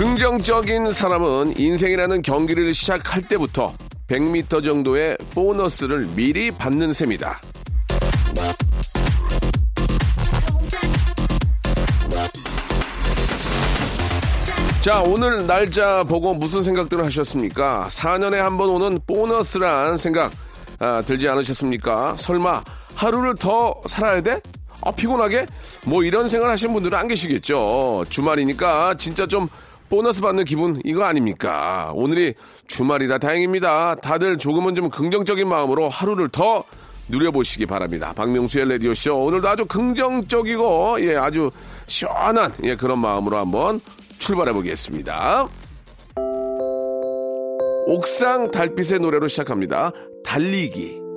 긍정적인 사람은 인생이라는 경기를 시작할 때부터 100m 정도의 보너스를 미리 받는 셈이다. 자, 오늘 날짜 보고 무슨 생각들을 하셨습니까? 4년에 한 번 오는 보너스란 생각 아, 들지 않으셨습니까? 설마 하루를 더 살아야 돼? 아, 피곤하게? 뭐 이런 생각 하시는 분들은 안 계시겠죠. 주말이니까 진짜 좀 보너스 받는 기분 이거 아닙니까? 오늘이 주말이다 다행입니다. 다들 조금은 좀 긍정적인 마음으로 하루를 더 누려보시기 바랍니다. 박명수의 라디오 쇼 오늘도 아주 긍정적이고 예 아주 시원한 예 그런 마음으로 한번 출발해 보겠습니다. 옥상 달빛의 노래로 시작합니다. 달리기.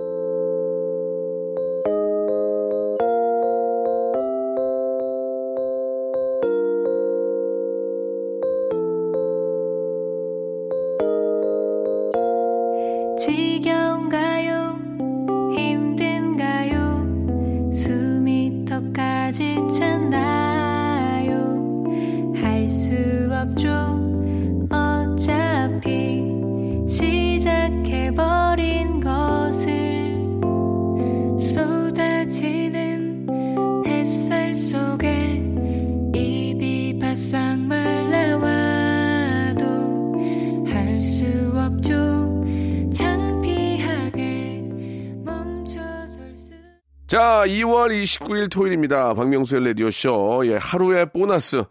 자, 2월 29일 토요일입니다. 박명수의 라디오쇼. 예, 하루의 보너스.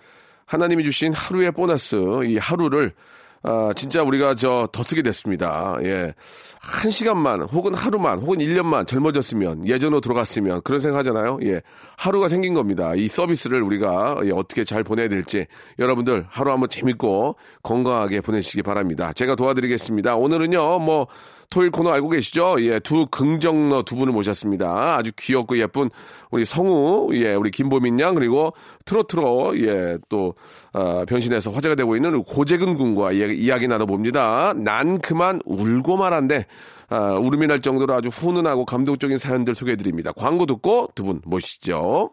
하나님이 주신 하루의 보너스. 이 하루를, 아, 진짜 우리가 저 더 쓰게 됐습니다. 예. 한 시간만, 혹은 하루만, 혹은 1년만 젊어졌으면, 예전으로 돌아갔으면, 그런 생각 하잖아요. 예. 하루가 생긴 겁니다. 이 서비스를 우리가 예, 어떻게 잘 보내야 될지. 여러분들 하루 한번 재밌고 건강하게 보내시기 바랍니다. 제가 도와드리겠습니다. 오늘은요, 뭐, 토요일 코너 알고 계시죠? 예, 두 긍정러 두 분을 모셨습니다. 아주 귀엽고 예쁜 우리 성우, 예, 우리 김보민 양, 그리고 트로트로, 예, 또, 어, 변신해서 화제가 되고 있는 고재근 군과 예, 이야기 나눠봅니다. 난 그만 울고 말한데, 아, 울음이 날 정도로 아주 훈훈하고 감동적인 사연들 소개해드립니다. 광고 듣고 두 분 모시죠.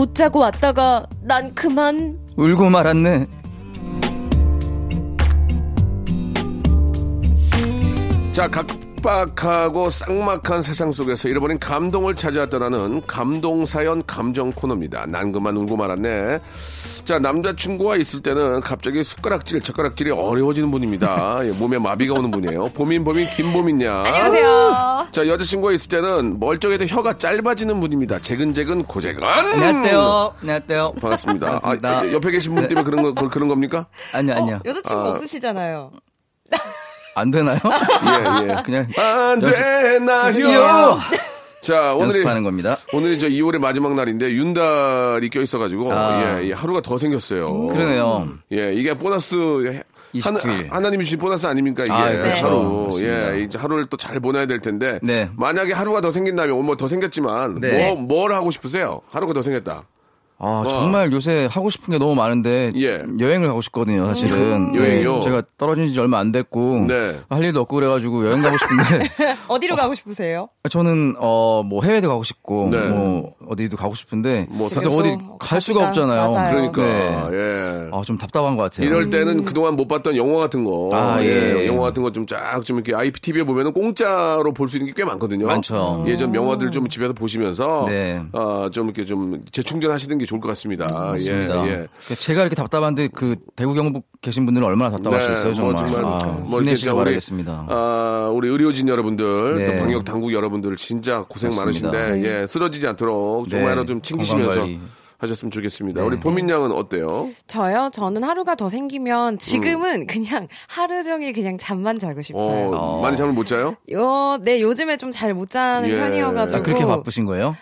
웃자고 왔다가 난 그만 울고 말았네. 자, 각박하고 쌍막한 세상 속에서 잃어버린 감동을 찾아 떠나는 감동사연 감정 코너입니다. 난 그만 울고 말았네. 자, 남자친구와 있을 때는 갑자기 숟가락질, 젓가락질이 어려워지는 분입니다. 예, 몸에 마비가 오는 분이에요. 보민, 보민, 김보민 양. 안녕하세요. 자, 여자친구와 있을 때는 멀쩡해도 혀가 짧아지는 분입니다. 재근재근 고재근. 안녕하세요. 안녕하세요. 반갑습니다. 반갑습니다. 아, 옆에 계신 분 때문에 그런 거, 그런 겁니까? 아니요, 아니요. 여자친구 아. 없으시잖아요. 안 되나요? 예, 예. 그냥 안 연습- 되나요? 자, 오늘이 연습하는 겁니다. 오늘이 저 2월의 마지막 날인데 윤달이 껴 있어가지고 아. 예, 예, 하루가 더 생겼어요. 그러네요. 예, 이게 보너스 하, 29일. 하나 님이 주신 보너스 아닙니까 이게 아, 그렇죠. 하루 맞습니다. 예 이제 하루를 또 잘 보내야 될 텐데 네. 만약에 하루가 더 생긴다면 뭐 더 생겼지만 네. 뭐 뭘 하고 싶으세요? 하루가 더 생겼다. 아, 정말 요새 하고 싶은 게 너무 많은데 예. 여행을 가고 싶거든요, 사실은. 여행이요? 네, 제가 떨어진 지 얼마 안 됐고 네. 할 일도 없고 그래가지고 여행 가고 싶은데 어디로 가고 싶으세요? 저는 어 뭐 해외도 가고 싶고 네. 뭐 어디도 가고 싶은데 뭐 사실 어디 갈 수가 없잖아요. 맞아요. 그러니까 네. 예. 아, 좀 답답한 것 같아요. 이럴 때는 그동안 못 봤던 영화 같은 거, 아, 예, 예. 영화 같은 거 좀쫙좀 이렇게 IPTV에 보면은 공짜로 볼 수 있는 게 꽤 많거든요. 많죠. 예전 명화들 좀 집에서 보시면서, 네. 어, 좀 이렇게 좀 재충전하시는 게 좋을 것 같습니다. 맞습니다. 예, 예. 제가 이렇게 답답한데 그 대구 경북 계신 분들은 얼마나 답답하시겠어요, 정말. 뭐 정말 아, 뭐 힘내시길 저 우리, 바라겠습니다. 아, 우리 의료진 여러분들, 네. 또 방역 당국 여러분들 진짜 고생 맞습니다. 많으신데, 예, 쓰러지지 않도록 네. 정말 좀 챙기시면서. 하셨으면 좋겠습니다. 네. 우리 보민 양은 어때요? 저요? 저는 하루가 더 생기면 지금은 그냥 하루 종일 그냥 잠만 자고 싶어요. 어, 어. 많이 잠을 못 자요? 요, 네, 요즘에 좀 잘 못 자는 예. 편이어가지고. 아, 그렇게 바쁘신 거예요?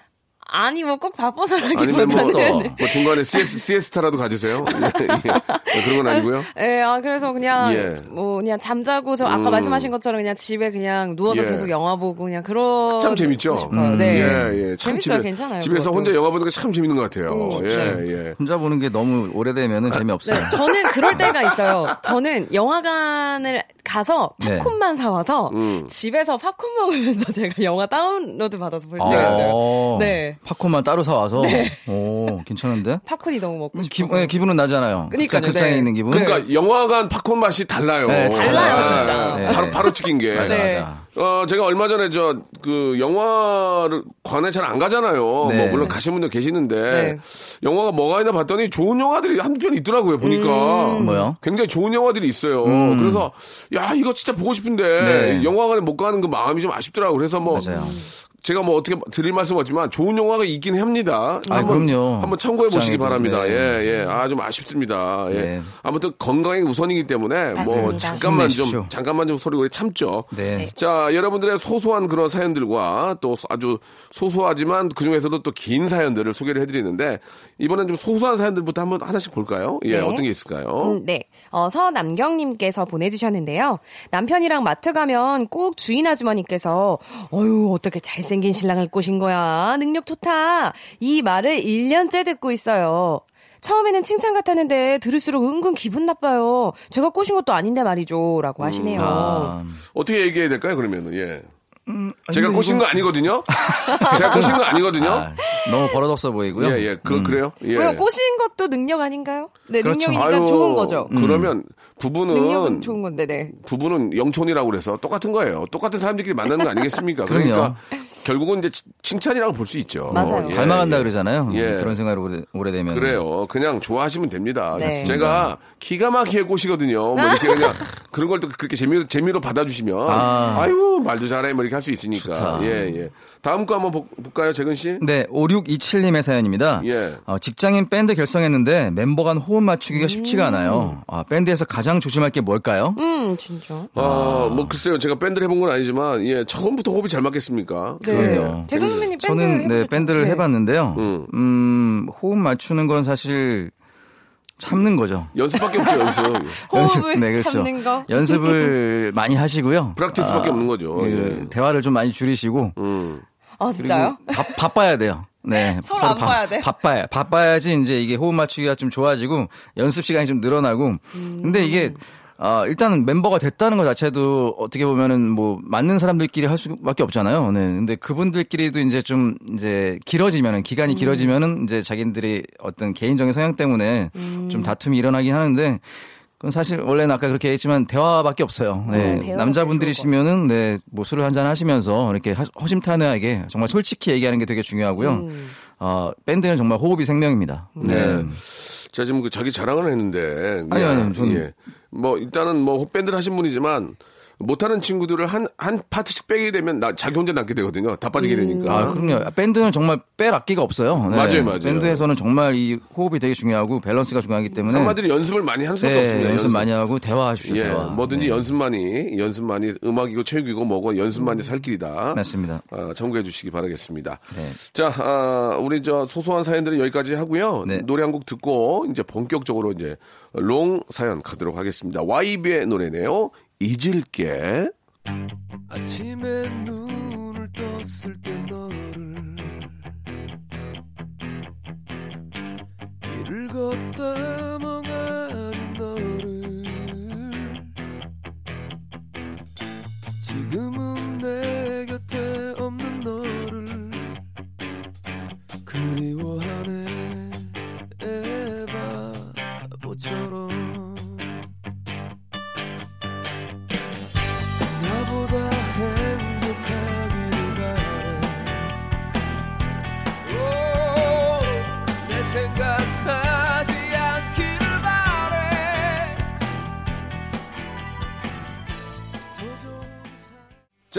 아니, 뭐꼭 아니면 뭐, 바빠서라기보다는. 뭐 중간에 CS, 시에스타라도 가지세요? 예, 예. 그런 건 아니고요. 예, 아, 그래서 그냥, 예. 뭐, 그냥 잠자고, 저 아까 음. 말씀하신 것처럼 그냥 집에 그냥 누워서 예. 계속 영화 보고 그냥 그런. 참 재밌죠? 싶어요. 네. 예, 예. 참 재밌어요, 집에- 괜찮아요. 집에서 그것도. 혼자 영화 보는 게 참 재밌는 것 같아요. 음, 예, 네. 예. 혼자 보는 게 너무 오래되면은 재미없어요. 네, 저는 그럴 때가 있어요. 저는 영화관을 가서 네. 팝콘만 사와서 음. 집에서 팝콘 먹으면서 제가 영화 다운로드 받아서 볼 때가 있어요. 어, 네. 팝콘만 따로 사와서. 오, 괜찮은데? 팝콘이 너무 먹고 기, 싶어서. 네, 기분은 나잖아요. 그러니까요, 극장, 극장에 네. 있는 기분. 그러니까 영화관 팝콘 맛이 달라요. 네, 달라요, 예, 진짜. 예. 네. 바로, 바로 찍힌 게. 맞아, 네. 맞아. 어, 제가 얼마 전에 저, 그, 영화를, 관에 잘 안 가잖아요. 네. 뭐, 물론 가신 분들 계시는데, 네. 영화가 뭐가 있나 봤더니 좋은 영화들이 한 편 있더라고요, 보니까. 음. 뭐요? 굉장히 좋은 영화들이 있어요. 그래서, 야, 이거 진짜 보고 싶은데, 네. 영화관에 못 가는 그 마음이 좀 아쉽더라고요. 그래서 뭐, 맞아요. 제가 뭐 어떻게 드릴 말씀 없지만 좋은 영화가 있긴 합니다. 아, 한번, 그럼요. 한번 참고해 보시기 바랍니다. 네. 예, 예. 아, 좀 아쉽습니다. 예. 네. 아무튼 건강이 우선이기 때문에 뭐 맞습니다. 잠깐만 좀 힘내십시오. 잠깐만 좀 소리 오래 참죠. 네. 자, 여러분들의 소소한 그런 사연들과 또 아주 소소하지만 그 중에서도 또 긴 사연들을 소개를 해드리는데 이번엔 좀 소소한 사연들부터 한번 하나씩 볼까요? 예, 네. 어떤 게 있을까요? 음, 네. 어, 서남경님께서 보내주셨는데요. 남편이랑 마트 가면 꼭 주인 아주머니께서, 어유 어떻게 잘 생긴 신랑을 꼬신 거야. 능력 좋다. 이 말을 1년째 듣고 있어요. 처음에는 칭찬 같았는데 들을수록 은근 기분 나빠요. 제가 꼬신 것도 아닌데 말이죠. 라고 하시네요. 아, 어떻게 얘기해야 될까요? 그러면은 예. 아니, 제가 꼬신 이건- 거 아니거든요. 제가 꼬신 거 아니거든요. 아, 너무 버릇없어 보이고요. 예, 예. 그, 그래요? 예. 왜요? 꼬신 것도 능력 아닌가요? 네, 그렇죠. 능력이니까 아유, 좋은 거죠. 그러면 부부는 능력은 좋은 건데, 네. 부부는 영촌이라고 그래서 똑같은 거예요. 똑같은 사람들끼리 만나는 거 아니겠습니까? 그러니까 결국은 이제 치- 칭찬이라고 볼 수 있죠. 맞아요. 예, 닮아간다 예. 그러잖아요. 예. 그런 생활을 오래, 오래되면. 그래요. 그냥 좋아하시면 됩니다. 네. 제가 기가 막히게 꼬시거든요. 뭐 이렇게 그냥 그런 걸 또 그렇게 재미로, 재미로 받아주시면 아. 아. 유 말도 잘해 뭐 이렇게 할 수 있으니까. 좋다. 예, 예. 다음 거 한번 보- 볼까요, 재근 씨? 네, 5627님의 사연입니다. 예. 어, 직장인 밴드 결성했는데 멤버 간 호흡 맞추기가 쉽지가 않아요. 아, 밴드에서 가장 조심할 게 뭘까요? 음, 진짜. 어, 뭐 글쎄요. 제가 밴드를 해본 건 아니지만 예, 처음부터 호흡이 잘 맞겠습니까? 네. 그럼요. 재근 선배님 밴드 저는 네, 해보셨죠? 밴드를 네. 해봤는데요. 음. 음, 호흡 맞추는 건 사실 참는 거죠. 연습밖에 없죠, 연습. 호흡을 네, 그렇죠. 참는 거. 연습을 많이 하시고요. practice밖에 없는 거죠. 그 예. 대화를 좀 많이 줄이시고 음. 아, 진짜요? 바, 바빠야 돼요. 네. 서로 안 봐야 돼? 바빠야. 바빠야지 이제 이게 호흡 맞추기가 좀 좋아지고 연습 시간이 좀 늘어나고. 근데 이게 아, 일단은 멤버가 됐다는 것 자체도 어떻게 보면은 뭐 맞는 사람들끼리 할 수밖에 없잖아요. 네. 근데 그분들끼리도 이제 좀 이제 길어지면은 기간이 길어지면은 이제 자기들이 어떤 개인적인 성향 때문에 좀 다툼이 일어나긴 하는데 그건 사실 원래는 아까 그렇게 했지만 대화밖에 없어요. 네. 음, 남자분들이시면은 네, 뭐 술을 한잔 하시면서 이렇게 하- 허심탄회하게 정말 솔직히 얘기하는 게 되게 중요하고요. 음. 어, 밴드는 정말 호흡이 생명입니다. 네. 제가 지금 그 자기 자랑을 했는데. 아니, 아니, 저는- 예. 뭐, 일단은 뭐, 밴드를 하신 분이지만, 못하는 친구들을 한, 한 파트씩 빼게 되면 나, 자기 혼자 남게 되거든요. 다 빠지게 되니까. 아, 그럼요. 밴드는 정말 뺄 악기가 없어요. 네. 맞아요, 맞아요. 밴드에서는 정말 이 호흡이 되게 중요하고 밸런스가 중요하기 때문에 한마디로 연습을 많이 할 수밖에 네, 없습니다. 연습, 많이 하고 대화하십시오. 예, 대화. 뭐든지 네. 연습만이, 연습만이 음악이고 체육이고 뭐고 연습만이 살 길이다. 맞습니다. 아, 참고해 주시기 바라겠습니다. 네. 자, 아, 우리 저 소소한 사연들은 여기까지 하고요. 네. 노래 한 곡 듣고 이제 본격적으로 이제 롱 사연 가도록 하겠습니다. YB의 노래네요. 잊을게. 아침에 눈을 떴을 때 너를 길을 걷다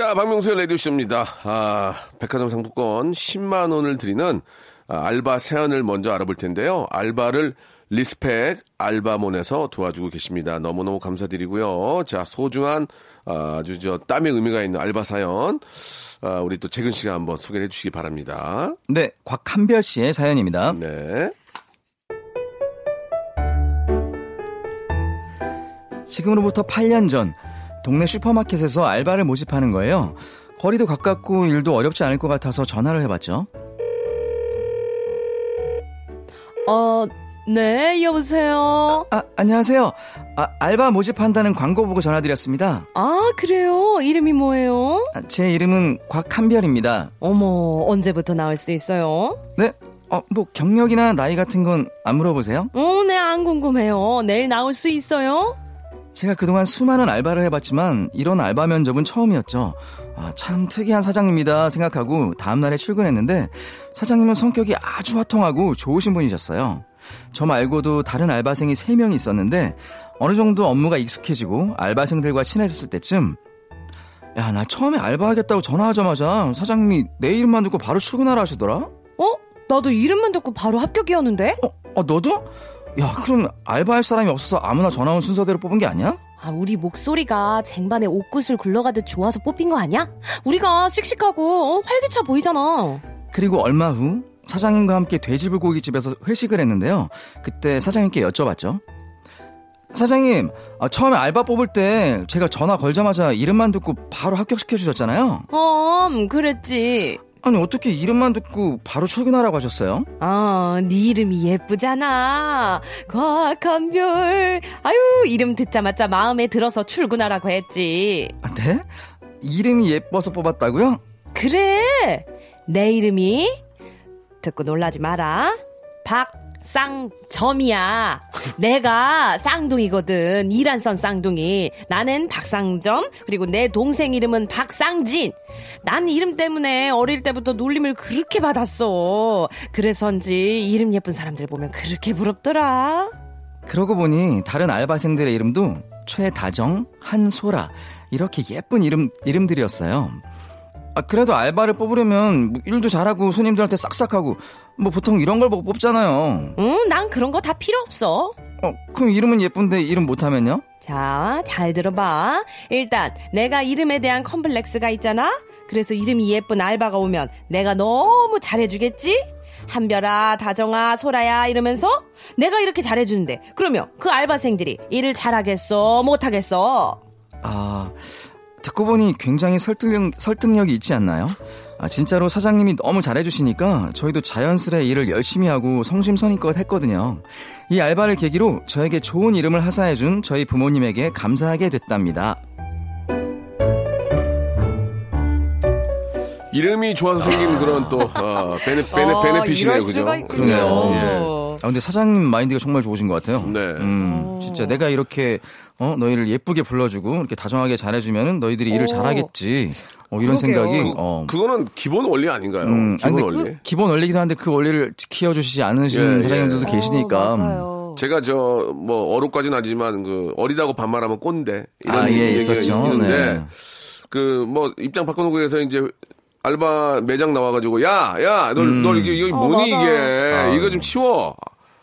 자, 박명수의 라디오쇼입니다. 아, 백화점 상품권 10만 원을 드리는 아, 알바 사연을 먼저 알아볼 텐데요. 알바를 respect 알바몬에서 도와주고 계십니다. 너무너무 감사드리고요. 자, 소중한 아, 아주 저 땀의 의미가 있는 알바 사연 아, 우리 또 재근 씨가 한번 소개해 주시기 바랍니다. 네, 곽한별 씨의 사연입니다. 네. 지금으로부터 8년 전 동네 슈퍼마켓에서 알바를 모집하는 거예요. 거리도 가깝고 일도 어렵지 않을 것 같아서 전화를 해봤죠. 어, 네, 여보세요. 아, 안녕하세요. 아, 알바 모집한다는 광고 보고 전화드렸습니다. 아, 그래요? 이름이 뭐예요? 아, 제 이름은 곽한별입니다. 어머, 언제부터 나올 수 있어요? 네? 어, 뭐 경력이나 나이 같은 건 안 물어보세요? 어, 네, 안 궁금해요. 내일 나올 수 있어요? 제가 그동안 수많은 알바를 해봤지만 이런 알바 면접은 처음이었죠. 아, 참 특이한 사장님이다 생각하고 다음날에 출근했는데 사장님은 성격이 아주 화통하고 좋으신 분이셨어요. 저 말고도 다른 알바생이 3명이 있었는데 어느 정도 업무가 익숙해지고 알바생들과 친해졌을 때쯤 야, 나 처음에 알바하겠다고 전화하자마자 사장님이 내 이름만 듣고 바로 출근하라 하시더라? 어? 나도 이름만 듣고 바로 합격이었는데? 어, 어 너도? 야, 그럼 알바할 사람이 없어서 아무나 전화 온 순서대로 뽑은 게 아니야? 아, 우리 목소리가 쟁반에 옷구슬 굴러가듯 좋아서 뽑힌 거 아니야? 우리가 씩씩하고 어, 활기차 보이잖아. 그리고 얼마 후 사장님과 함께 돼지불고기 집에서 회식을 했는데요. 그때 사장님께 여쭤봤죠. 사장님, 아, 처음에 알바 뽑을 때 제가 전화 걸자마자 이름만 듣고 바로 합격시켜 주셨잖아요. 음, 그랬지. 아니 어떻게 이름만 듣고 바로 출근하라고 하셨어요? 아, 네 이름이 예쁘잖아. 곽한별. 아유, 이름 듣자마자 마음에 들어서 출근하라고 했지. 아, 네? 이름이 예뻐서 뽑았다고요? 그래. 내 이름이 듣고 놀라지 마라. 박 상점이야. 내가 쌍둥이거든. 이란선 쌍둥이. 나는 박상점. 그리고 내 동생 이름은 박상진. 난 이름 때문에 어릴 때부터 놀림을 그렇게 받았어. 그래서인지 이름 예쁜 사람들 보면 그렇게 부럽더라. 그러고 보니 다른 알바생들의 이름도 최다정, 한소라 이렇게 예쁜 이름 이름들이었어요. 아, 그래도 알바를 뽑으려면 뭐 일도 잘하고 손님들한테 싹싹하고 뭐 보통 이런 걸 보고 뽑잖아요. 응, 난 그런 거 다 필요 없어. 어, 그럼 이름은 예쁜데 이름 못하면요? 자, 잘 들어봐. 일단, 내가 이름에 대한 컴플렉스가 있잖아? 그래서 이름이 예쁜 알바가 오면 내가 너무 잘해주겠지? 한별아, 다정아, 소라야 이러면서 내가 이렇게 잘해주는데 그러면 그 알바생들이 일을 잘하겠어? 못하겠어? 아, 듣고 보니 굉장히 설득력, 설득력이 있지 않나요? 아, 진짜로 사장님이 너무 잘해주시니까 저희도 자연스레 일을 열심히 하고 성심성의껏 했거든요. 이 알바를 계기로 저에게 좋은 이름을 하사해준 저희 부모님에게 감사하게 됐답니다. 이름이 좋아서 생긴 그런 또 어, 베네 베네 어, 베네핏이네요, 그죠? 그러네요. 예. 아, 근데 사장님 마인드가 정말 좋으신 것 같아요. 네. 음, 진짜 내가 이렇게, 어, 너희를 예쁘게 불러주고, 이렇게 다정하게 잘해주면은 너희들이 일을 오. 잘하겠지. 어, 이런 그러게요. 생각이, 그, 어. 그거는 기본 원리 아닌가요? 음, 아니, 기본 근데 원리. 그 기본 원리기도 한데 그 원리를 지켜주시지 않으시는 예, 사장님들도 예. 계시니까. 어, 맞아요. 제가 저 뭐 어록까지는 아니지만 그 어리다고 반말하면 꼰대 이런 아, 예, 얘기가 있었죠. 있는데 네. 그뭐 입장 바꿔놓고 해서 이제 알바 매장 나와가지고 야 야 널널 이게 이거 어, 뭐니 맞아. 이게 아. 이거 좀 치워.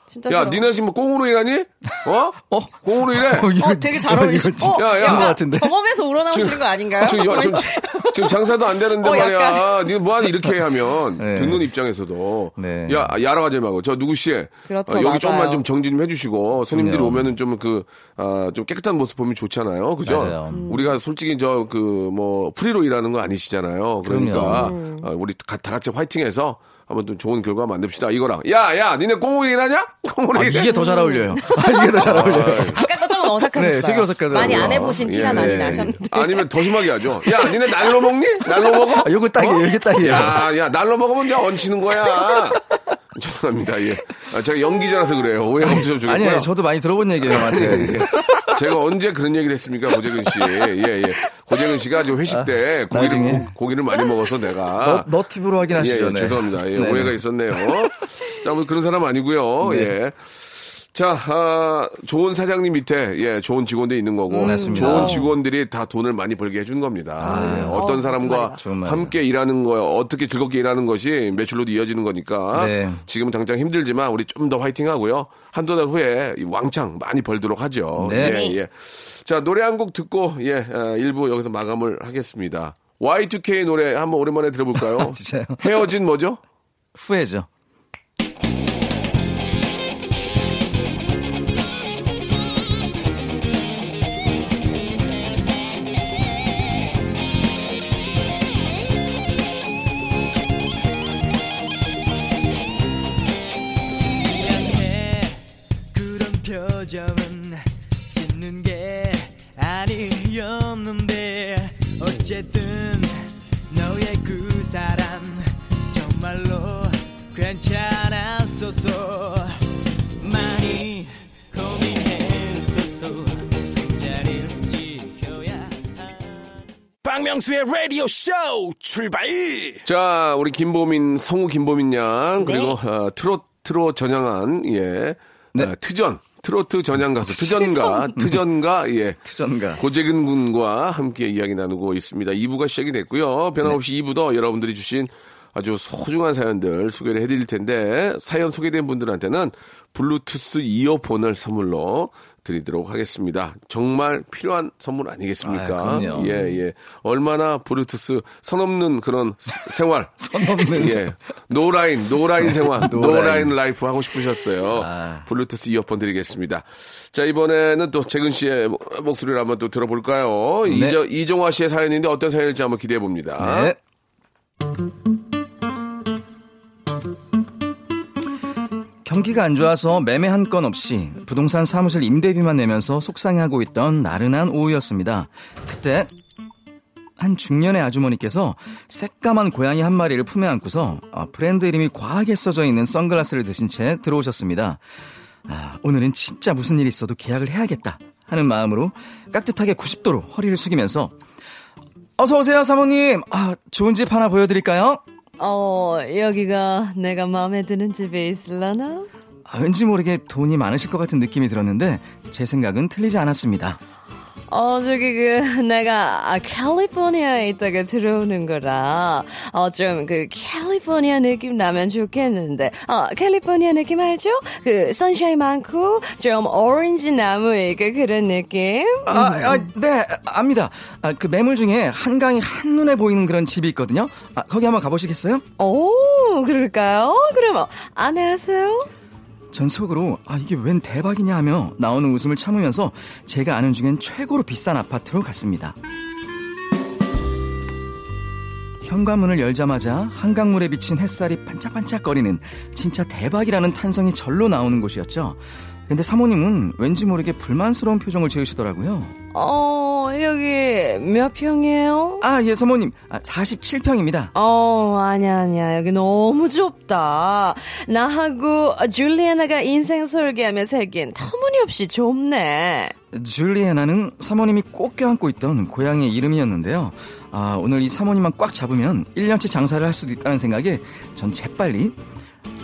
진짜 야 싫어. 니네 지금 뭐 꽁으로 일하니? 어? 어? 꽁으로 일해? 이거- 어, 되게 잘 어울리시. 진짜 야, 야. 것 같은데. 경험에서 우러나오시는 거 아닌가요? 지금, 여- 지금, 지금 장사도 안 되는데 어, 말이야. 니가 뭐하니 이렇게 하면 네. 듣는 입장에서도 네. 야 야라고 하지 말고 저 누구 씨 그렇죠, 어, 여기 맞아요. 조금만 좀 정지 좀 해주시고 손님들이 그럼요. 오면은 좀그 아, 좀 깨끗한 모습 보면 좋잖아요. 그죠? 맞아요. 음. 우리가 솔직히 저 그 뭐 프리로 일하는 거 아니시잖아요. 그러니까 그럼요. 어, 우리 가- 다 같이 화이팅해서 한번 또 좋은 결과 만듭시다. 이거랑. 야, 야, 니네 꽁무리 일하냐? 꽁무리 아? 이게 더 잘 어울려요. 아, 이게 더 잘 어울려요. 아까 거좀 어색하셨어요. 네, 되게 어색하더라고요. 많이 안 해보신 티가 예, 많이 예. 나셨는데. 아니면 더 심하게 하죠. 야, 니네 날로 먹니? 날로 먹어? 아, 요거 딱이에요, 이게 딱이에요. 야, 야, 날로 먹으면 이제 얹히는 거야. 죄송합니다. 예. 아, 제가 연기자라서 그래요. 오해 없으셔도 좋겠고요. 아니요, 저도 많이 들어본 얘기예요, 형한테. 예. 제가 언제 그런 얘기를 했습니까, 고재근 씨. 예, 예. 고재근 씨가 저 회식 때 고기를, 나중에. 고, 고기를 많이 먹어서 내가. 너, 너팁으로 확인하시죠. 예, 예, 네. 죄송합니다. 예, 네. 오해가 있었네요. 자, 뭐 그런 사람 아니고요. 네. 예. 자, 아, 좋은 사장님 밑에 예, 좋은 직원들이 있는 거고 음. 좋은 직원들이 다 돈을 많이 벌게 해준 겁니다. 예, 어떤 어, 사람과. 함께 일하는 거, 어떻게 즐겁게 일하는 것이 매출로도 이어지는 거니까 네. 지금은 당장 힘들지만 우리 좀 더 화이팅 하고요. 한두 달 후에 이 왕창 많이 벌도록 하죠. 네. 예, 예. 자, 노래 한 곡 듣고 예, 아, 일부 여기서 마감을 하겠습니다. Y2K 노래 한번 오랜만에 들어볼까요? 진짜요? 헤어진 뭐죠? 후회죠. 표정은 짓는 게 아니었는데 어쨌든 너의 그 사람 정말로 괜찮았었어. 많이 고민했었어. 그 자리를 지켜야 박명수의 라디오 쇼 출발! 자, 우리 김보민, 성우 김보민 양, 그리고 어, 트로트로 전향한, 예, 네. 어, 트전, 트로트 전향 가수, 트전가, 트전가, 예. 트전가. 고재근 군과 함께 이야기 나누고 있습니다. 2부가 시작이 됐고요. 변함없이 2부도 여러분들이 주신 아주 소중한 사연들 소개를 해드릴 텐데, 사연 소개된 분들한테는 블루투스 이어폰을 선물로 드리도록 하겠습니다. 정말 필요한 선물 아니겠습니까? 아. 예, 예. 얼마나 블루투스 선 없는 그런 생활. 선 없는 예. no line, no line 생활, no line. life 하고 싶으셨어요. 아. 블루투스 이어폰 드리겠습니다. 자, 이번에는 또 재근 씨의 목- 목소리를 한번 또 들어볼까요? 네. 이정, 이정화 씨의 사연인데 어떤 사연일지 한번 기대해 봅니다. 네. 경기가 안 좋아서 매매 한 건 없이 부동산 사무실 임대비만 내면서 속상해하고 있던 나른한 오후였습니다. 그때 한 중년의 아주머니께서 새까만 고양이 한 마리를 품에 안고서 아, 브랜드 이름이 과하게 써져 있는 선글라스를 드신 채 들어오셨습니다. 아, 오늘은 진짜 무슨 일이 있어도 계약을 해야겠다 하는 마음으로 깍듯하게 90도로 허리를 숙이면서 어서 오세요 사모님. 아 좋은 집 하나 보여드릴까요? 어, 여기가 내가 마음에 드는 집에 있을라나? 아, 왠지 모르게 돈이 많으실 것 같은 느낌이 들었는데 제 생각은 틀리지 않았습니다. 어, 저기, 그, 내가, 아, 캘리포니아에 있다가 들어오는 거라, 어, 좀, 그, 캘리포니아 느낌 나면 좋겠는데, 어, 캘리포니아 느낌 알죠? 그, 선샤인 많고, 좀, 오렌지 나무 있고, 그런 느낌? 아, 아, 네, 압니다. 아, 그 매물 중에 한강이 한눈에 보이는 그런 집이 있거든요. 아, 거기 한번 가보시겠어요? 오, 그럴까요? 그럼, 어, 안녕하세요? 전 속으로 아 이게 웬 대박이냐 하며 나오는 웃음을 참으면서 제가 아는 중엔 최고로 비싼 아파트로 갔습니다. 현관문을 열자마자 한강물에 비친 햇살이 반짝반짝거리는 진짜 대박이라는 탄성이 절로 나오는 곳이었죠. 근데 사모님은 왠지 모르게 불만스러운 표정을 지으시더라고요. 어, 여기 몇 평이에요? 아, 예, 사모님. 아, 47평입니다. 어, 아니야, 아니야. 여기 너무 좁다. 나하고 줄리아나가 인생 설계하며 살기엔 터무니없이 좁네. 줄리에나는 사모님이 꼭 껴안고 있던 고양이의 이름이었는데요. 아, 오늘 이 사모님만 꽉 잡으면 1년치 장사를 할 수도 있다는 생각에 전 재빨리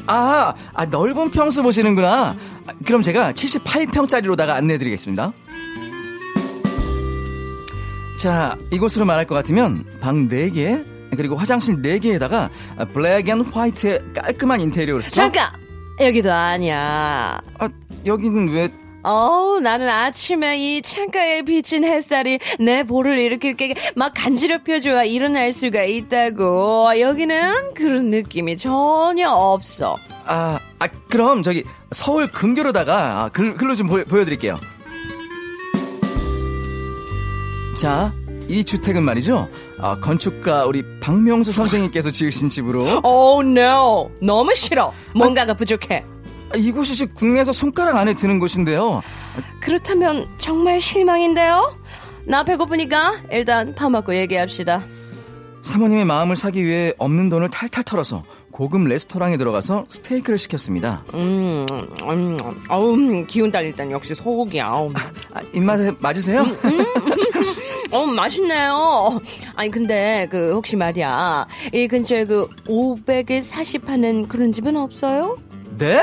아, 아 넓은 평수 보시는구나. 아, 그럼 제가 78평짜리로다가 안내해 드리겠습니다. 자, 이곳으로 말할 것 같으면 방 4개, 그리고 화장실 4개에다가 black and white의 깔끔한 인테리어를 써. 잠깐! 여기도 아니야. 아, 여기는 왜 어우, 나는 아침에 이 창가에 비친 햇살이 내 볼을 이렇게 막 간지럽혀줘야 일어날 수가 있다고. 여기는 그런 느낌이 전혀 없어. 아, 아 그럼 저기 서울 근교로다가 아, 글, 글로 좀 보여, 보여드릴게요. 자, 이 주택은 말이죠. 아, 건축가 우리 박명수 선생님께서 지으신 집으로 Oh no. 너무 싫어. 뭔가가 부족해. 아, 이곳이 국내에서 손가락 안에 드는 곳인데요. 그렇다면 정말 실망인데요? 나 배고프니까 일단 밥 먹고 얘기합시다. 사모님의 마음을 사기 위해 없는 돈을 탈탈 털어서 고급 레스토랑에 들어가서 스테이크를 시켰습니다. 음, 음, 어우, 기운 딸릴 땐 역시 소고기야. 어우. 아, 입맛에 맞으세요? 어, 맛있네요. 아니, 근데, 그, 혹시 말이야. 이 근처에 그, 500에 40 하는 그런 집은 없어요? 네?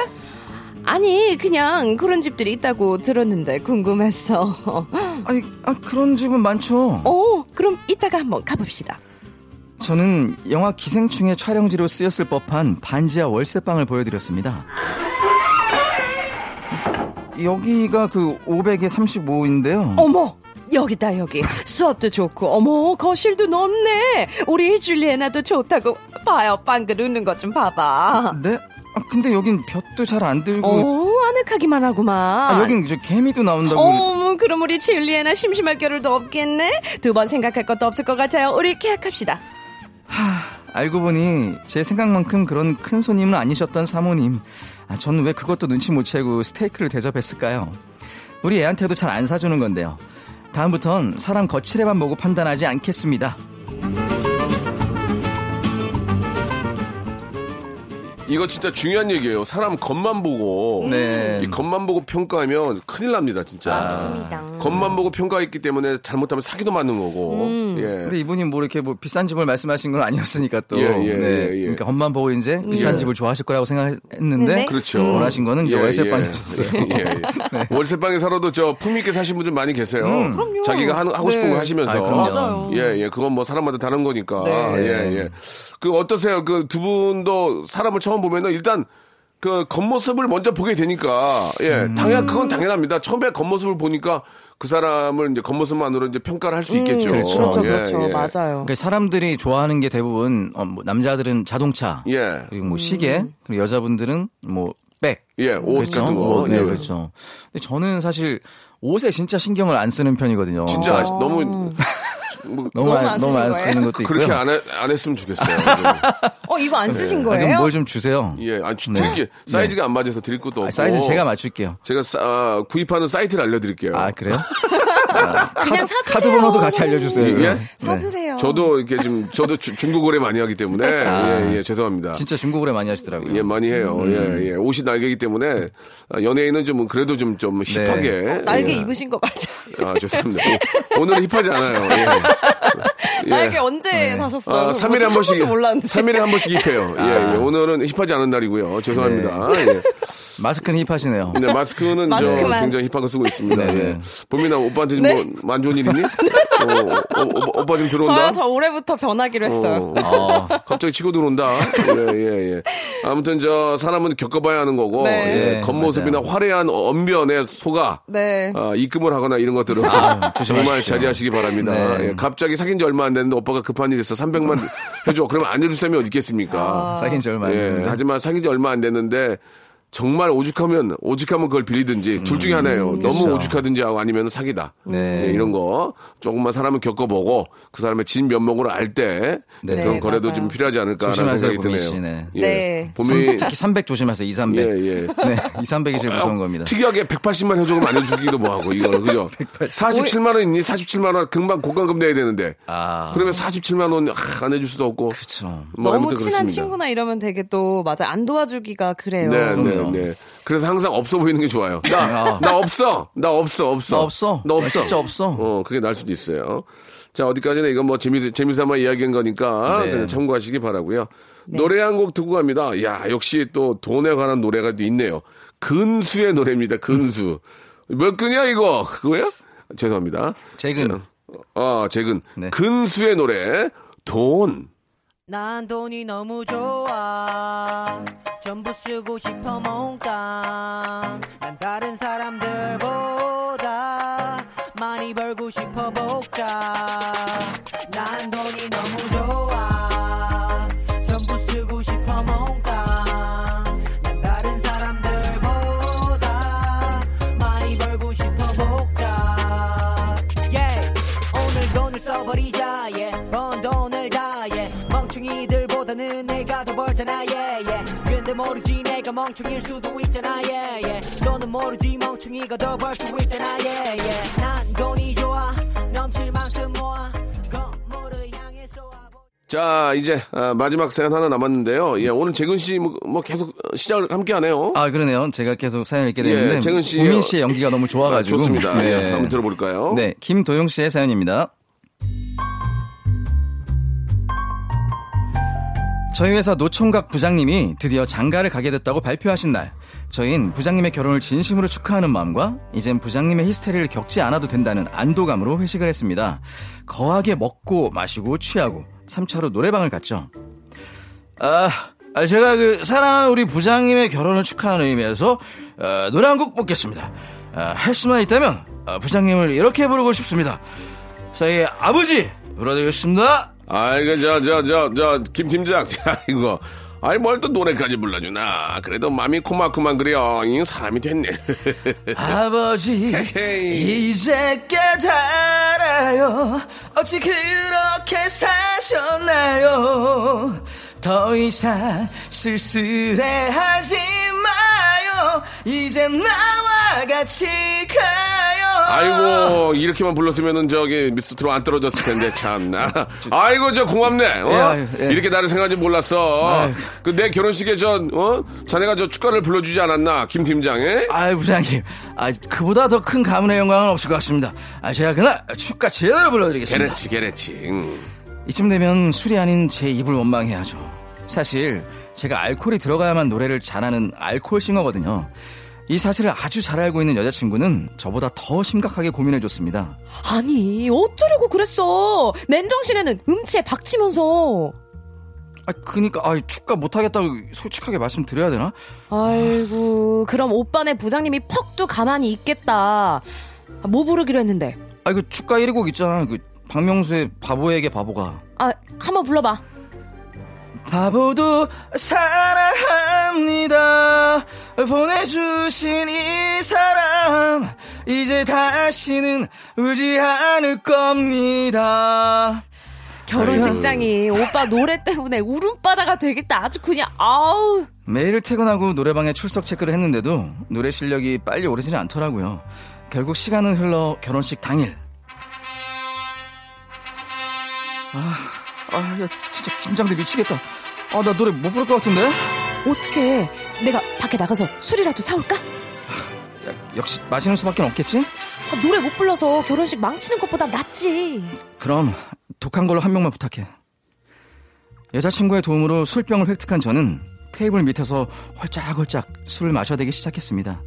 아니, 그냥 그런 집들이 있다고 들었는데 궁금했어. 아니, 아, 그런 집은 많죠. 오, 그럼 이따가 한번 가봅시다. 저는 영화 기생충의 촬영지로 쓰였을 법한 반지하 월세방을 보여드렸습니다. 여기가 그 500에 35인데요. 어머! 여기다, 여기. 수업도 좋고, 어머, 거실도 넓네. 우리 줄리에나도 좋다고. 봐요, 빵글 웃는 것 좀 봐봐. 네? 아, 근데 여긴 볕도 잘 안 들고. 어, 아늑하기만 하구만. 아, 여긴 저 개미도 나온다고. 어머, 그럼 우리 줄리에나 심심할 겨를도 없겠네? 두 번 생각할 것도 없을 것 같아요. 우리 계약합시다. 알고 보니 제 생각만큼 그런 큰 손님은 아니셨던 사모님. 아, 저는 왜 그것도 눈치 못 채고 스테이크를 대접했을까요? 우리 애한테도 잘 안 사주는 건데요. 다음부턴 사람 거칠에만 보고 판단하지 않겠습니다. 이거 진짜 중요한 얘기예요. 사람 겉만 보고 네. 이 겉만 보고 평가하면 큰일 납니다, 진짜. 맞습니다. 겉만 보고 평가했기 때문에 잘못하면 사기도 맞는 거고. 예. 근데 이분이 뭐 이렇게 뭐 비싼 집을 말씀하신 건 아니었으니까 또. 예, 예, 네. 예, 예. 그러니까 겉만 보고 이제 비싼 예. 집을 좋아하실 거라고 생각했는데. 네. 그렇죠. 원하신 거는 이제 예, 월세방이었어요. 예, 예, 예. 월세방에 살아도 저 품있게 사신 분들 많이 계세요. 그럼요. 자기가 하는, 하고 싶은 네. 걸 하시면서. 아. 예, 예. 그건 뭐 사람마다 다른 거니까. 네. 예, 예. 그 어떠세요? 그 두 분도 사람을 처음 보면은 일단 그 겉모습을 먼저 보게 되니까 예, 당연 그건 당연합니다. 처음에 겉모습을 보니까 그 사람을 이제 겉모습만으로 이제 평가를 할 수 있겠죠. 그렇죠, 예, 그렇죠. 예. 맞아요. 그러니까 사람들이 좋아하는 게 대부분 어, 뭐 남자들은 자동차, 예. 그리고 뭐 시계, 그리고 여자분들은 뭐 백, 예, 옷 같은 거. 옷, 네, 예. 그렇죠. 근데 저는 사실 옷에 진짜 신경을 안 쓰는 편이거든요. 진짜 아시- 너무 뭐, 너무 너무 안, 안 너무 안 쓰신 쓰는 것도 있고요. 그렇게 안, 해, 안 했으면 좋겠어요. 어, 이거 안 쓰신 아, 거예요? 뭘 좀 주세요. 예, 아니, 주- 네. 드릴게 사이즈가 안 맞아서 드릴 것도 없고. 아, 사이즈는 제가 맞출게요. 제가 싸- 아, 구입하는 사이트를 알려드릴게요. 아 그래요? 그냥 사주세요. 카드 번호도 같이 알려주세요. 예? 그럼. 네. 사주세요. 저도 이렇게 지금 저도 주- 중고 거래 많이 하기 때문에 예, 예, 죄송합니다. 진짜 중고거래 많이 하시더라고요. 예, 많이 해요. 음. 예, 예. 옷이 날개이기 때문에 아, 연예인은 좀 그래도 좀, 좀 힙하게. 네. 날개 예. 입으신 거 맞아요? 아, 죄송합니다. 오- 오늘은 힙하지 않아요. 예. 예. 날개 언제 사셨어요? 아, 3일에 한 번씩, 몰랐는데. 3일에 한 번씩 입혀요. 예, 아. 예. 오늘은 힙하지 않은 날이고요. 죄송합니다. 예. 마스크는 힙하시네요. 네, 마스크는 저 마스크만. 굉장히 힙한 거 쓰고 있습니다. 네, 예. 네. 보민아, 오빠한테 좀 네? 뭐, 안 좋은 일 있니? 어, 어, 오, 오빠 지금 들어온다? 저요, 저 올해부터 변하기로 했어요. 어, 갑자기 치고 들어온다. 예, 예, 예. 아무튼 저 사람은 겪어봐야 하는 거고, 네. 예, 네, 겉모습이나 화려한 언변에 속아 네. 아, 입금을 하거나 이런 것들은 아. 정말 자제하시기 바랍니다. 네. 예, 갑자기 사귄 지 얼마 안 됐는데 오빠가 급한 일 있어 300만 해줘. 그러면 안 해줄 사람이 어디 있겠습니까? 사귄 지 얼마 안 예, 됐는데. 하지만 사귄 지 얼마 안 됐는데 정말 오죽하면 오죽하면 그걸 빌리든지 둘 중에 하나예요. 너무 그렇죠. 오죽하든지 하고 아니면 사기다. 네. 예, 이런 거 조금만 사람을 겪어보고 그 사람의 진 면목을 알때 네. 그런 네, 거래도 맞아요. 좀 필요하지 않을까라는 생각이 드네요. 씨, 네. 예. 네. 봄이 특히 300 조심하세요. 2, 300. 예, 예. 네, 2, 300이 제일 무서운 겁니다. 특이하게 180만 해주고 안 해주기도 뭐하고 이거는 그죠? 47만 원 있니? 47만 원 금방 고가금 내야 되는데 아. 그러면 47만 원 안 해줄 수도 없고 그렇죠. 뭐 너무 친한 그렇습니다. 친구나 이러면 되게 또, 맞아. 안 도와주기가 그래요. 네, 네, 그럼요. 네. 그래서 항상 없어 보이는 게 좋아요. 나, 아. 나 없어. 나 없어, 없어. 나 없어. 나 없어. 나 진짜 없어. 어, 그게 날 수도 있어요. 자, 어디까지나 이건 뭐 재미, 재미삼아 이야기한 거니까 네. 그냥 참고하시기 바라고요 노래 한 곡 듣고 갑니다. 야, 역시 또 돈에 관한 노래가 또 있네요. 근수의 노래입니다. 근수. 몇 근이야, 이거? 그거야? 죄송합니다. 재근. 자, 아, 재근. 네. 근수의 노래, 돈. 난 돈이 너무 좋아. 전부 쓰고 싶어 몽땅. 난 다른 사람들보다 많이 벌고 싶어 복자 난 돈이 너무 좋아 있잖아 yeah, yeah. 근데 모르지 내가 멍청일 수도 있잖아 yeah, yeah. 너는 모르지 멍청이가 더 벌 수 있잖아 yeah, yeah. 난 돈이 좋아 넘칠 만큼 모아 자, 이제 아, 마지막 사연 하나 남았는데요. 예, 오늘 재근 씨 뭐 계속 시작을 함께 하네요. 아 그러네요. 제가 계속 사연을 읽게 되는데 예, 재근 씨. 우민 씨의 연기가 너무 좋아가지고 아, 좋습니다. 네. 예, 한번 들어볼까요? 네, 김도영 씨의 사연입니다. 저희 회사 노총각 부장님이 드디어 장가를 가게 됐다고 발표하신 날, 저희는 부장님의 결혼을 진심으로 축하하는 마음과 이젠 부장님의 히스테리를 겪지 않아도 된다는 안도감으로 회식을 했습니다. 거하게 먹고 마시고 취하고 3차로 노래방을 갔죠. 아, 아, 제가 그 사랑하는 우리 부장님의 결혼을 축하하는 의미에서 어, 노래 한 곡 뽑겠습니다. 아, 할 수만 있다면 어, 부장님을 이렇게 부르고 싶습니다. 저희 아버지 불러드리겠습니다. 아이고, 저, 저, 저, 저, 김 팀장. 자, 이거. 아이, 뭘 또 노래까지 불러주나. 그래도 맘이 코마코만 그려. 이 사람이 됐네. 아버지. 이제 깨달아요 어찌 그렇게 사셨나요 더 이상 쓸쓸해하지 마요 이제 나와 같이 가요 아이고, 이렇게만 불렀으면은 저기 미스트로 안 떨어졌을 텐데, 참나. 아이고, 저 고맙네. 어? 예, 예. 이렇게 나를 생각하지 몰랐어. 그 내 결혼식에 저, 어? 자네가 저 축가를 불러주지 않았나? 김 팀장에? 아이 부장님 아 그보다 더 큰 가문의 영광은 없을 것 같습니다 아 제가 그날 축가 제대로 불러드리겠습니다 게레치, 게레치. 응. 이쯤 되면 술이 아닌 제 입을 원망해야죠. 사실 제가 알코올이 들어가야만 노래를 잘하는 알코올 싱어거든요. 이 사실을 아주 잘 알고 있는 여자친구는 저보다 더 심각하게 고민해줬습니다. 아니, 어쩌려고 그랬어. 맨정신에는 음치에 박치면서. 아, 그니까, 아, 축가 못하겠다고 솔직하게 말씀드려야 되나? 아이고, 그럼 오빠네 부장님이 퍽도 가만히 있겠다. 아, 뭐 부르기로 했는데? 아, 그 축가 1위 곡 있잖아. 그 박명수의 바보에게 바보가. 아, 한번 불러봐. 바보도 사랑합니다. 보내주신 이 사람, 이제 다시는 울지 않을 겁니다. 결혼식장이 오빠 노래 때문에 울음바다가 되겠다. 아주 그냥, 아우. 매일 퇴근하고 노래방에 출석 체크를 했는데도 노래 실력이 빨리 오르지는 않더라고요. 결국 시간은 흘러 결혼식 당일. 아, 아, 야, 진짜 긴장돼 미치겠다. 아, 나 노래 못 부를 것 같은데? 어떻게 내가 밖에 나가서 술이라도 사올까? 야, 역시 마시는 수밖에 없겠지? 아, 노래 못 불러서 결혼식 망치는 것보다 낫지. 그럼 독한 걸로 한 명만 부탁해. 여자친구의 도움으로 술병을 획득한 저는 테이블 밑에서 홀짝홀짝 술을 마셔대기 시작했습니다.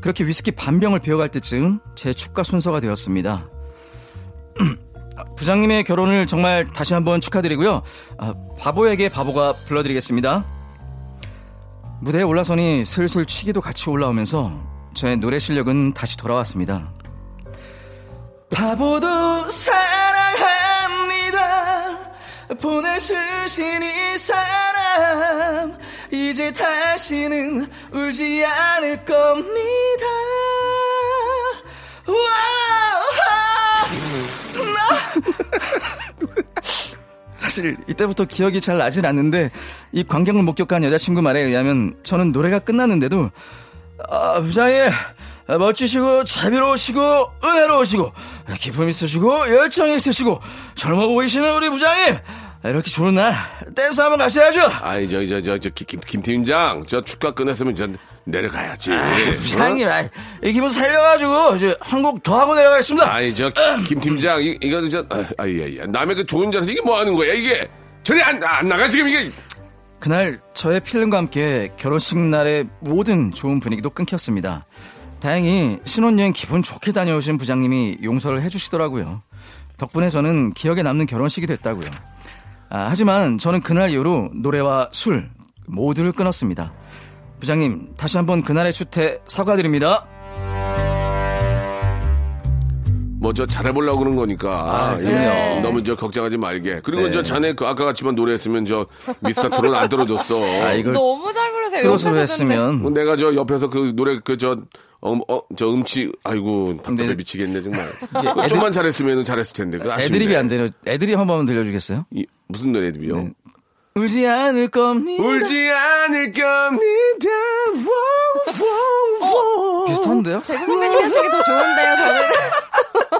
그렇게 위스키 반병을 비워갈 때쯤 제 축가 순서가 되었습니다. 부장님의 결혼을 정말 다시 한번 축하드리고요. 아, 바보에게 바보가 불러드리겠습니다. 무대에 올라서니 슬슬 취기도 같이 올라오면서 저의 노래 실력은 다시 돌아왔습니다. 바보도 사랑합니다. 보내주신 이 사람, 이제 다시는 울지 않을 겁니다. 와! 사실 이때부터 기억이 잘 나진 않는데 이 광경을 목격한 여자친구 말에 의하면 저는 노래가 끝났는데도 아, 부장님 멋지시고 자비로우시고 은혜로우시고 기품 있으시고 열정 있으시고 젊어 보이시는 우리 부장님 이렇게 좋은 날 댄스 한번 가셔야죠 아이, 저, 저, 저, 저, 김, 김 팀장. 저 축가 끝냈으면 저 내려가야지. 아, 어? 부장님 아, 이 기분 살려가지고 이제 한 곡 더 하고 내려가겠습니다 아이, 저, 김, 김 팀장. 이, 이거, 저, 아, 아, 예, 예. 남의 그 좋은 자리에서 이게 뭐 하는 거야, 이게? 저리 안, 안 나가, 지금 이게. 그날 저의 필름과 함께 결혼식 날의 모든 좋은 분위기도 끊겼습니다. 다행히 신혼여행 기분 좋게 다녀오신 부장님이 용서를 해주시더라고요. 덕분에 저는 기억에 남는 결혼식이 됐다고요. 아, 하지만 저는 그날 이후로 노래와 술 모두를 끊었습니다. 부장님 다시 한번 그날의 추태 사과드립니다. 뭐 저 잘해보려고 그런 거니까 아, 예. 그럼요. 너무 저 걱정하지 말게 그리고 네. 저 자네 그 아까 같이만 노래했으면 저 미스터 트롯 안 떨어졌어 아, 이걸 너무 잘 부르세요. 트롯으로 했으면 뭐 내가 저 옆에서 그 노래 그저 어, 어, 저 음치, 아이고, 답답해 네. 미치겠네, 정말. 그거 좀만 잘했으면 잘했을 텐데. 그. 애드립이 안 되요 애드립 한 번만 들려주겠어요? 이, 무슨 노래 애드립이요? 네. 울지 않을 겁니다. 울지 않을 겁니다. wow, wow. 비슷한데요? 재근 선배님이 하시기 더 좋은데요, 저는.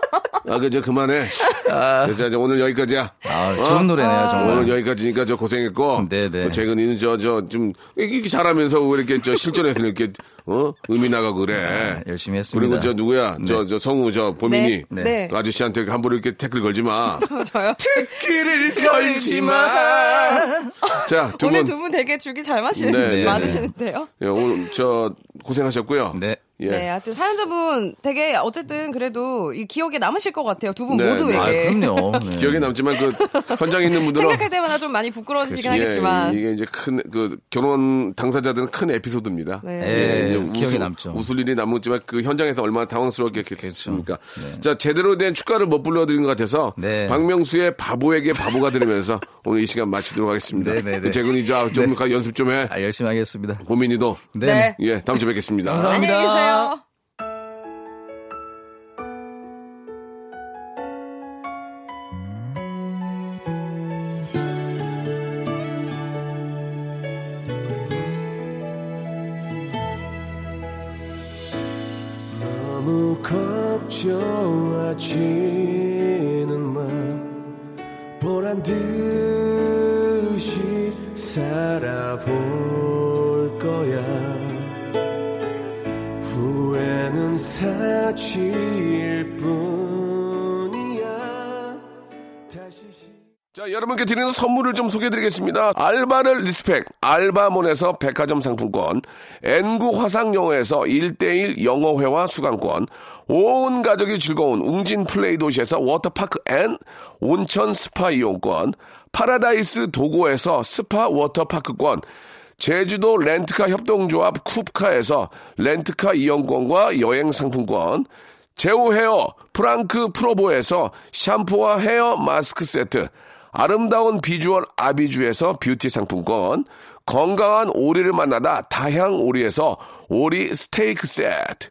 아, 그저 그만해. 아, 자, 이제 오늘 여기까지야. 아, 좋은 노래네요, 정말. 오늘 여기까지니까 저 고생했고. 네네. 뭐 최근에는 저, 저, 좀, 이렇게 잘하면서 왜 이렇게 저 실전에서 이렇게, 어? 음이 나가고 그래. 네, 열심히 했습니다. 그리고 저 누구야? 저, 저 성우, 저 보민이. 네. 네. 그 아저씨한테 함부로 이렇게 태클 걸지 마. 저요. 태클을 걸지 마. 자, 두 오늘 분. 두분 되게 줄기 잘 마시는, 네, 네, 많으시는데요. 예, 오늘 저 고생하셨고요. 네. 예. 네, 하여튼 사연자분 되게 어쨌든 그래도 이 기억에 남으실 것 같아요. 두 분 네, 모두에게. 네. 아, 그럼요. 네. 기억에 남지만 그 현장에 있는 분들은 생각할 때마다 좀 많이 부끄러워지긴 예, 하겠지만. 이게 이제 큰 그 결혼 당사자들은 큰 에피소드입니다. 네. 예, 이제 기억에 남죠. 웃을 일이 남았지만 그 현장에서 얼마나 당황스럽게 했겠습니까? 자 제대로 된 축가를 못 불러드린 것 같아서 네. 박명수의 바보에게 바보가 들으면서 오늘 이 시간 마치도록 하겠습니다. 네, 네, 네. 재근이 자좀 연습 좀 해. 아, 열심히 하겠습니다. 고민이도 네. 예 다음 주에 뵙겠습니다. 감사합니다. 안녕히 계세요. 너무 걱정하지는 마. 보란 듯이 살아볼 사치일 뿐이야 자, 여러분께 드리는 선물을 좀 소개해드리겠습니다. 알바를 respect, 알바몬에서 백화점 상품권, N구 화상영어에서 1대1 영어회화 수강권, 온 가족이 즐거운 웅진 플레이 도시에서 워터파크 and 온천 스파 이용권, 파라다이스 도고에서 스파 워터파크권, 제주도 렌트카 협동조합 쿱카에서 렌트카 이용권과 여행 상품권, 제오 헤어 프랑크 프로보에서 샴푸와 헤어 마스크 세트, 아름다운 비주얼 아비주에서 뷰티 상품권, 건강한 오리를 만나다 다향 오리에서 오리 스테이크 세트,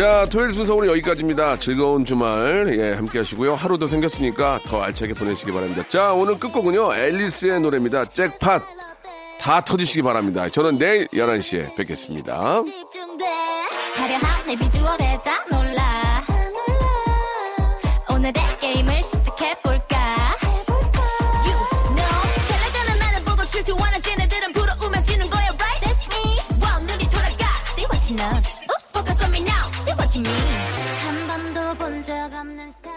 자, 토요일 순서 오늘 여기까지입니다. 즐거운 주말, 예, 함께 하시고요. 하루도 생겼으니까 더 알차게 보내시기 바랍니다. 자, 오늘 끝곡은요, 앨리스의 노래입니다. 잭팟. 다 터지시기 바랍니다. 저는 내일 11시에 뵙겠습니다. 화려한 내 비주얼에 다 놀라 오늘의 게임을 시작해볼까 You know 잘 나가는 나를 보고 질투하는 쟤네들은 부러우면 지는 거야 right That's me wow 눈이 돌아가 They watching us Me 한 번도 본 적 없는 스타일